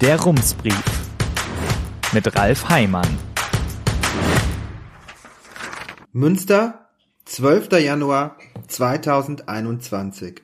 Der Rumsbrief mit Ralf Heimann. Münster, 12. Januar 2021.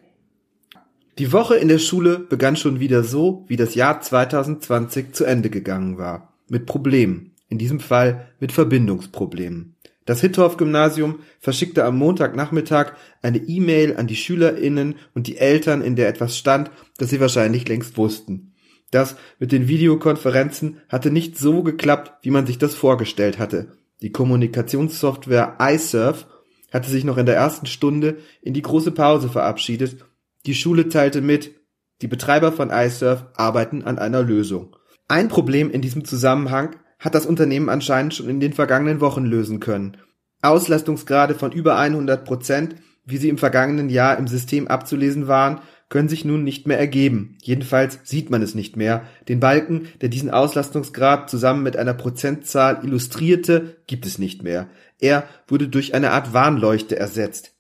Die Woche in der Schule begann schon wieder so, wie das Jahr 2020 zu Ende gegangen war. Mit Problemen. In diesem Fall mit Verbindungsproblemen. Das Hittorf-Gymnasium verschickte am Montagnachmittag eine E-Mail an die SchülerInnen und die Eltern, in der etwas stand, das sie wahrscheinlich längst wussten. Das mit den Videokonferenzen hatte nicht so geklappt, wie man sich das vorgestellt hatte. Die Kommunikationssoftware iSurf hatte sich noch in der ersten Stunde in die große Pause verabschiedet. Die Schule teilte mit, die Betreiber von iSurf arbeiten an einer Lösung. Ein Problem in diesem Zusammenhang hat das Unternehmen anscheinend schon in den vergangenen Wochen lösen können. Auslastungsgrade von über 100 Prozent, wie sie im vergangenen Jahr im System abzulesen waren, können sich nun nicht mehr ergeben. Jedenfalls sieht man es nicht mehr. Den Balken, der diesen Auslastungsgrad zusammen mit einer Prozentzahl illustrierte, gibt es nicht mehr. Er wurde durch eine Art Warnleuchte ersetzt.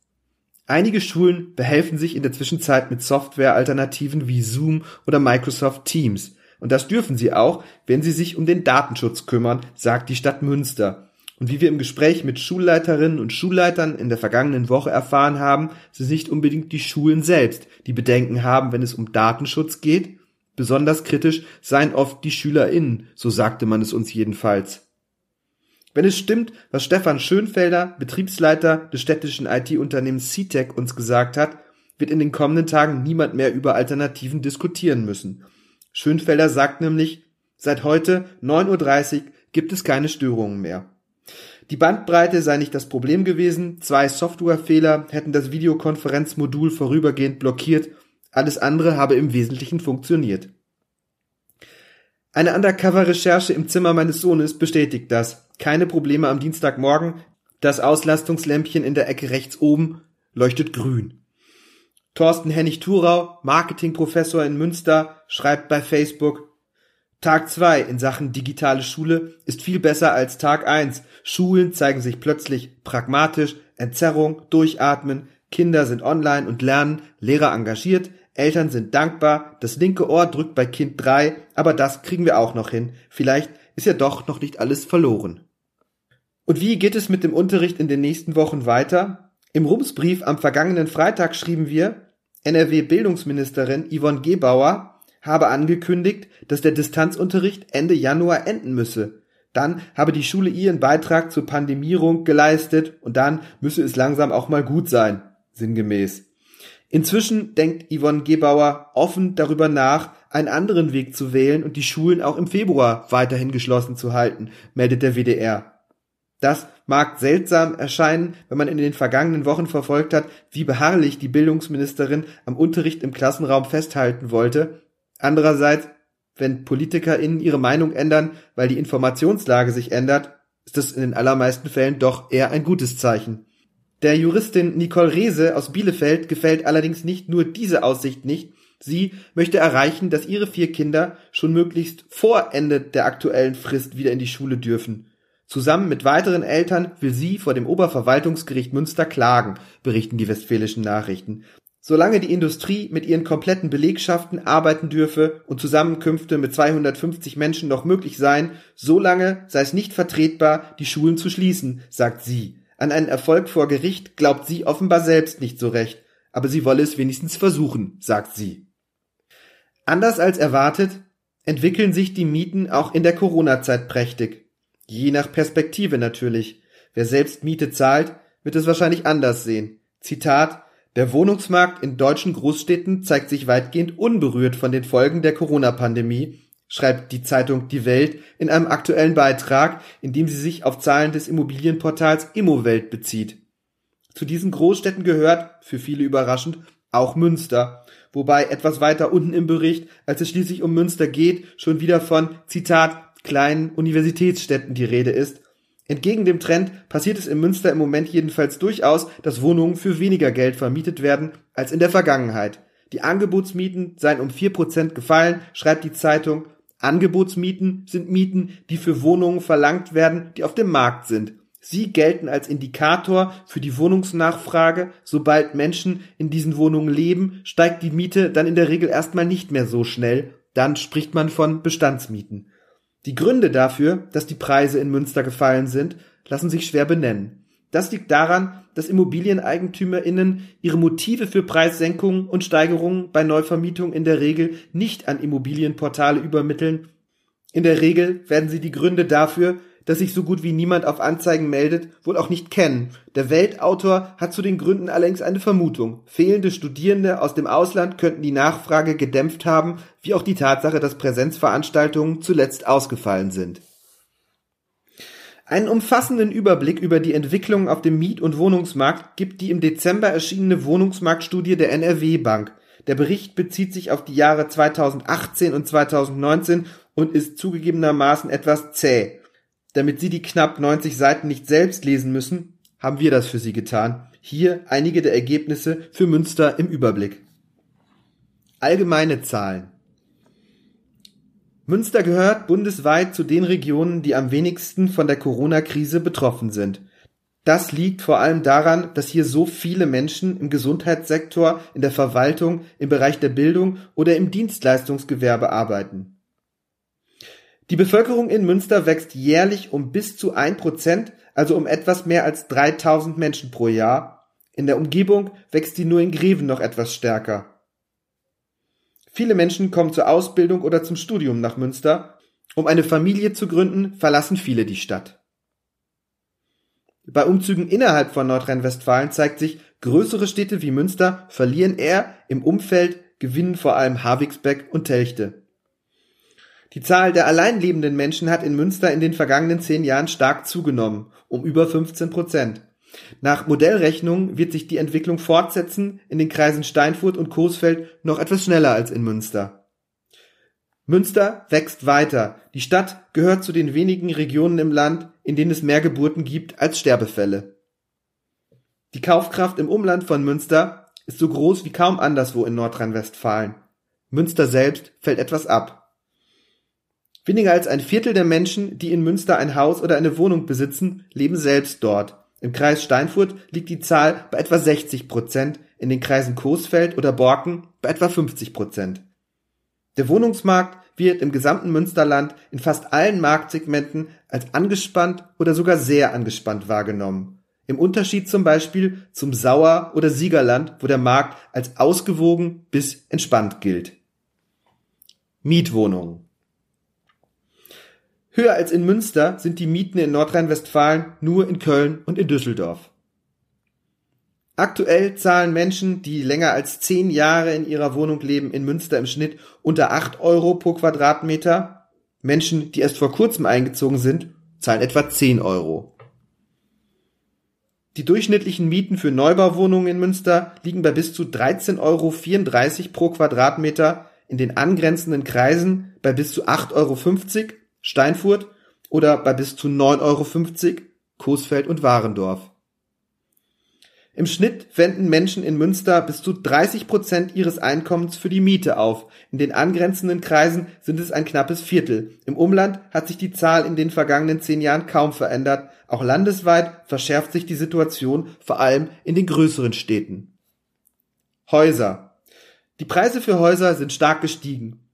Einige Schulen behelfen sich in der Zwischenzeit mit Softwarealternativen wie Zoom oder Microsoft Teams. Und das dürfen sie auch, wenn sie sich um den Datenschutz kümmern, sagt die Stadt Münster. Und wie wir im Gespräch mit Schulleiterinnen und Schulleitern in der vergangenen Woche erfahren haben, sind nicht unbedingt die Schulen selbst, die Bedenken haben, wenn es um Datenschutz geht. Besonders kritisch seien oft die SchülerInnen, so sagte man es uns jedenfalls. Wenn es stimmt, was Stefan Schönfelder, Betriebsleiter des städtischen IT-Unternehmens CTEC uns gesagt hat, wird in den kommenden Tagen niemand mehr über Alternativen diskutieren müssen. Schönfelder sagt nämlich, seit heute 9.30 Uhr gibt es keine Störungen mehr. Die Bandbreite sei nicht das Problem gewesen, zwei Softwarefehler hätten das Videokonferenzmodul vorübergehend blockiert, alles andere habe im Wesentlichen funktioniert. Eine Undercover-Recherche im Zimmer meines Sohnes bestätigt das. Keine Probleme am Dienstagmorgen, das Auslastungslämpchen in der Ecke rechts oben leuchtet grün. Thorsten Hennig-Thurau, Marketingprofessor in Münster, schreibt bei Facebook, Tag zwei in Sachen digitale Schule ist viel besser als Tag eins. Schulen zeigen sich plötzlich pragmatisch, Entzerrung, Durchatmen, Kinder sind online und lernen, Lehrer engagiert, Eltern sind dankbar, das linke Ohr drückt bei Kind drei, aber das kriegen wir auch noch hin. Vielleicht ist ja doch noch nicht alles verloren. Und wie geht es mit dem Unterricht in den nächsten Wochen weiter? Im Rumsbrief am vergangenen Freitag schrieben wir, NRW-Bildungsministerin Yvonne Gebauer habe angekündigt, dass der Distanzunterricht Ende Januar enden müsse. Dann habe die Schule ihren Beitrag zur Pandemierung geleistet und dann müsse es langsam auch mal gut sein, sinngemäß. Inzwischen denkt Yvonne Gebauer offen darüber nach, einen anderen Weg zu wählen und die Schulen auch im Februar weiterhin geschlossen zu halten, meldet der WDR. Das mag seltsam erscheinen, wenn man in den vergangenen Wochen verfolgt hat, wie beharrlich die Bildungsministerin am Unterricht im Klassenraum festhalten wollte. Andererseits, wenn PolitikerInnen ihre Meinung ändern, weil die Informationslage sich ändert, ist das in den allermeisten Fällen doch eher ein gutes Zeichen. Der Juristin Nicole Rehse aus Bielefeld gefällt allerdings nicht nur diese Aussicht nicht, sie möchte erreichen, dass ihre vier Kinder schon möglichst vor Ende der aktuellen Frist wieder in die Schule dürfen. Zusammen mit weiteren Eltern will sie vor dem Oberverwaltungsgericht Münster klagen, berichten die Westfälischen Nachrichten. Solange die Industrie mit ihren kompletten Belegschaften arbeiten dürfe und Zusammenkünfte mit 250 Menschen noch möglich seien, solange sei es nicht vertretbar, die Schulen zu schließen, sagt sie. An einen Erfolg vor Gericht glaubt sie offenbar selbst nicht so recht, aber sie wolle es wenigstens versuchen, sagt sie. Anders als erwartet entwickeln sich die Mieten auch in der Corona-Zeit prächtig. Je nach Perspektive natürlich. Wer selbst Miete zahlt, wird es wahrscheinlich anders sehen. Zitat Der Wohnungsmarkt in deutschen Großstädten zeigt sich weitgehend unberührt von den Folgen der Corona-Pandemie, schreibt die Zeitung Die Welt in einem aktuellen Beitrag, in dem sie sich auf Zahlen des Immobilienportals Immowelt bezieht. Zu diesen Großstädten gehört, für viele überraschend, auch Münster, wobei etwas weiter unten im Bericht, als es schließlich um Münster geht, schon wieder von Zitat kleinen Universitätsstädten die Rede ist. Entgegen dem Trend passiert es in Münster im Moment jedenfalls durchaus, dass Wohnungen für weniger Geld vermietet werden als in der Vergangenheit. Die Angebotsmieten seien um vier Prozent gefallen, schreibt die Zeitung. Angebotsmieten sind Mieten, die für Wohnungen verlangt werden, die auf dem Markt sind. Sie gelten als Indikator für die Wohnungsnachfrage. Sobald Menschen in diesen Wohnungen leben, steigt die Miete dann in der Regel erstmal nicht mehr so schnell dann spricht man von Bestandsmieten. Die Gründe dafür, dass die Preise in Münster gefallen sind, lassen sich schwer benennen. Das liegt daran, dass ImmobilieneigentümerInnen ihre Motive für Preissenkungen und Steigerungen bei Neuvermietung in der Regel nicht an Immobilienportale übermitteln. In der Regel werden sie die Gründe dafür, dass sich so gut wie niemand auf Anzeigen meldet, wohl auch nicht kennen. Der Weltautor hat zu den Gründen allerdings eine Vermutung. Fehlende Studierende aus dem Ausland könnten die Nachfrage gedämpft haben, wie auch die Tatsache, dass Präsenzveranstaltungen zuletzt ausgefallen sind. Einen umfassenden Überblick über die Entwicklung auf dem Miet- und Wohnungsmarkt gibt die im Dezember erschienene Wohnungsmarktstudie der NRW Bank. Der Bericht bezieht sich auf die Jahre 2018 und 2019 und ist zugegebenermaßen etwas zäh. Damit Sie die knapp 90 Seiten nicht selbst lesen müssen, haben wir das für Sie getan. Hier einige der Ergebnisse für Münster im Überblick. Allgemeine Zahlen. Münster gehört bundesweit zu den Regionen, die am wenigsten von der Corona-Krise betroffen sind. Das liegt vor allem daran, dass hier so viele Menschen im Gesundheitssektor, in der Verwaltung, im Bereich der Bildung oder im Dienstleistungsgewerbe arbeiten. Die Bevölkerung in Münster wächst jährlich um bis zu ein Prozent, also um etwas mehr als 3000 Menschen pro Jahr. In der Umgebung wächst sie nur in Greven noch etwas stärker. Viele Menschen kommen zur Ausbildung oder zum Studium nach Münster. Um eine Familie zu gründen, verlassen viele die Stadt. Bei Umzügen innerhalb von Nordrhein-Westfalen zeigt sich, größere Städte wie Münster verlieren eher, im Umfeld gewinnen vor allem Havigsbeck und Telchte. Die Zahl der allein lebenden Menschen hat in Münster in den vergangenen zehn Jahren stark zugenommen, um über 15 Prozent. Nach Modellrechnung wird sich die Entwicklung fortsetzen, in den Kreisen Steinfurt und Coesfeld noch etwas schneller als in Münster. Münster wächst weiter. Die Stadt gehört zu den wenigen Regionen im Land, in denen es mehr Geburten gibt als Sterbefälle. Die Kaufkraft im Umland von Münster ist so groß wie kaum anderswo in Nordrhein-Westfalen. Münster selbst fällt etwas ab. Weniger als ein Viertel der Menschen, die in Münster ein Haus oder eine Wohnung besitzen, leben selbst dort. Im Kreis Steinfurt liegt die Zahl bei etwa 60 Prozent, in den Kreisen Coesfeld oder Borken bei etwa 50 Prozent. Der Wohnungsmarkt wird im gesamten Münsterland in fast allen Marktsegmenten als angespannt oder sogar sehr angespannt wahrgenommen. Im Unterschied zum Beispiel zum Sauer- oder Siegerland, wo der Markt als ausgewogen bis entspannt gilt. Mietwohnungen Höher als in Münster sind die Mieten in Nordrhein-Westfalen nur in Köln und in Düsseldorf. Aktuell zahlen Menschen, die länger als zehn Jahre in ihrer Wohnung leben, in Münster im Schnitt unter acht Euro pro Quadratmeter. Menschen, die erst vor kurzem eingezogen sind, zahlen etwa zehn Euro. Die durchschnittlichen Mieten für Neubauwohnungen in Münster liegen bei bis zu 13,34 Euro pro Quadratmeter, in den angrenzenden Kreisen bei bis zu 8,50 Euro Steinfurt oder bei bis zu 9,50 Euro Coesfeld und Warendorf. Im Schnitt wenden Menschen in Münster bis zu 30 Prozent ihres Einkommens für die Miete auf. In den angrenzenden Kreisen sind es ein knappes Viertel. Im Umland hat sich die Zahl in den vergangenen zehn Jahren kaum verändert. Auch landesweit verschärft sich die Situation, vor allem in den größeren Städten. Häuser. Die Preise für Häuser sind stark gestiegen.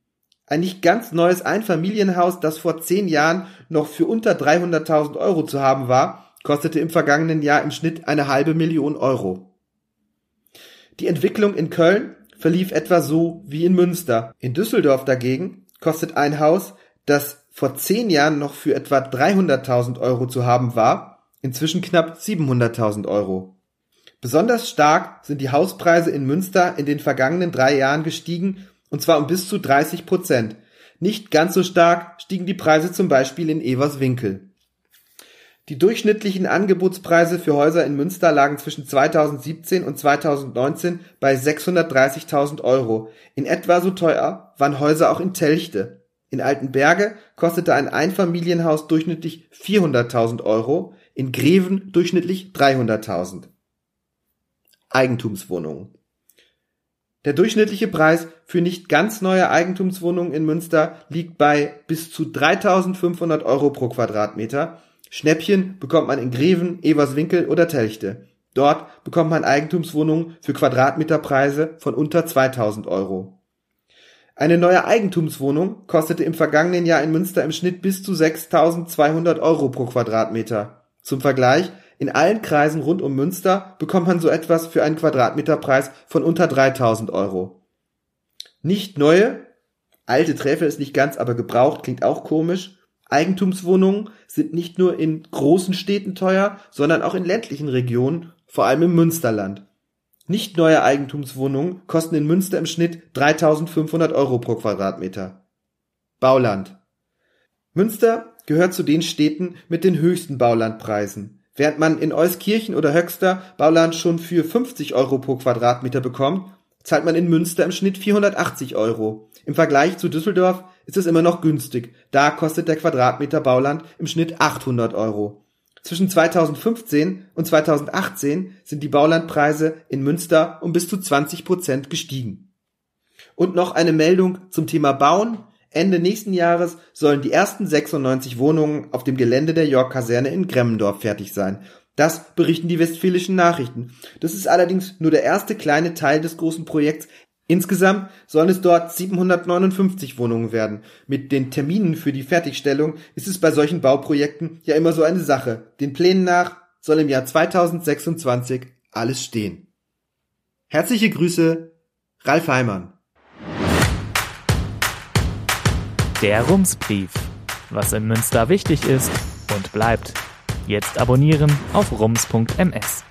Ein nicht ganz neues Einfamilienhaus, das vor zehn Jahren noch für unter 300.000 Euro zu haben war, kostete im vergangenen Jahr im Schnitt eine halbe Million Euro. Die Entwicklung in Köln verlief etwa so wie in Münster. In Düsseldorf dagegen kostet ein Haus, das vor zehn Jahren noch für etwa 300.000 Euro zu haben war, inzwischen knapp 700.000 Euro. Besonders stark sind die Hauspreise in Münster in den vergangenen drei Jahren gestiegen und zwar um bis zu 30 Prozent. Nicht ganz so stark stiegen die Preise zum Beispiel in Everswinkel. Die durchschnittlichen Angebotspreise für Häuser in Münster lagen zwischen 2017 und 2019 bei 630.000 Euro. In etwa so teuer waren Häuser auch in Telchte. In Altenberge kostete ein Einfamilienhaus durchschnittlich 400.000 Euro, in Greven durchschnittlich 300.000. Eigentumswohnungen der durchschnittliche Preis für nicht ganz neue Eigentumswohnungen in Münster liegt bei bis zu 3.500 Euro pro Quadratmeter. Schnäppchen bekommt man in Greven, Everswinkel oder Telchte. Dort bekommt man Eigentumswohnungen für Quadratmeterpreise von unter 2.000 Euro. Eine neue Eigentumswohnung kostete im vergangenen Jahr in Münster im Schnitt bis zu 6.200 Euro pro Quadratmeter. Zum Vergleich, in allen Kreisen rund um Münster bekommt man so etwas für einen Quadratmeterpreis von unter 3.000 Euro. Nicht neue, alte Treffer ist nicht ganz, aber gebraucht klingt auch komisch. Eigentumswohnungen sind nicht nur in großen Städten teuer, sondern auch in ländlichen Regionen, vor allem im Münsterland. Nicht neue Eigentumswohnungen kosten in Münster im Schnitt 3500 Euro pro Quadratmeter. Bauland. Münster gehört zu den Städten mit den höchsten Baulandpreisen. Während man in Euskirchen oder Höxter Bauland schon für 50 Euro pro Quadratmeter bekommt, zahlt man in Münster im Schnitt 480 Euro. Im Vergleich zu Düsseldorf ist es immer noch günstig. Da kostet der Quadratmeter Bauland im Schnitt 800 Euro. Zwischen 2015 und 2018 sind die Baulandpreise in Münster um bis zu 20 Prozent gestiegen. Und noch eine Meldung zum Thema Bauen. Ende nächsten Jahres sollen die ersten 96 Wohnungen auf dem Gelände der York-Kaserne in Gremmendorf fertig sein. Das berichten die Westfälischen Nachrichten. Das ist allerdings nur der erste kleine Teil des großen Projekts. Insgesamt sollen es dort 759 Wohnungen werden. Mit den Terminen für die Fertigstellung ist es bei solchen Bauprojekten ja immer so eine Sache. Den Plänen nach soll im Jahr 2026 alles stehen. Herzliche Grüße, Ralf Heimann. Der Rumsbrief. Was in Münster wichtig ist und bleibt. Jetzt abonnieren auf rums.ms.